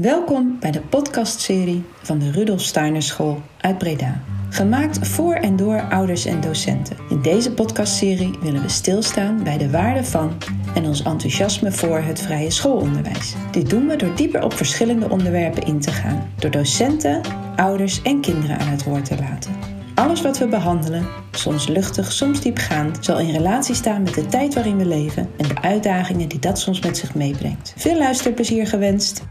Welkom bij de podcastserie van de Rudolf Steiner School uit Breda. Gemaakt voor en door ouders en docenten. In deze podcastserie willen we stilstaan bij de waarde van en ons enthousiasme voor het vrije schoolonderwijs. Dit doen we door dieper op verschillende onderwerpen in te gaan, door docenten, ouders en kinderen aan het woord te laten. Alles wat we behandelen, soms luchtig, soms diepgaand, zal in relatie staan met de tijd waarin we leven en de uitdagingen die dat soms met zich meebrengt. Veel luisterplezier gewenst!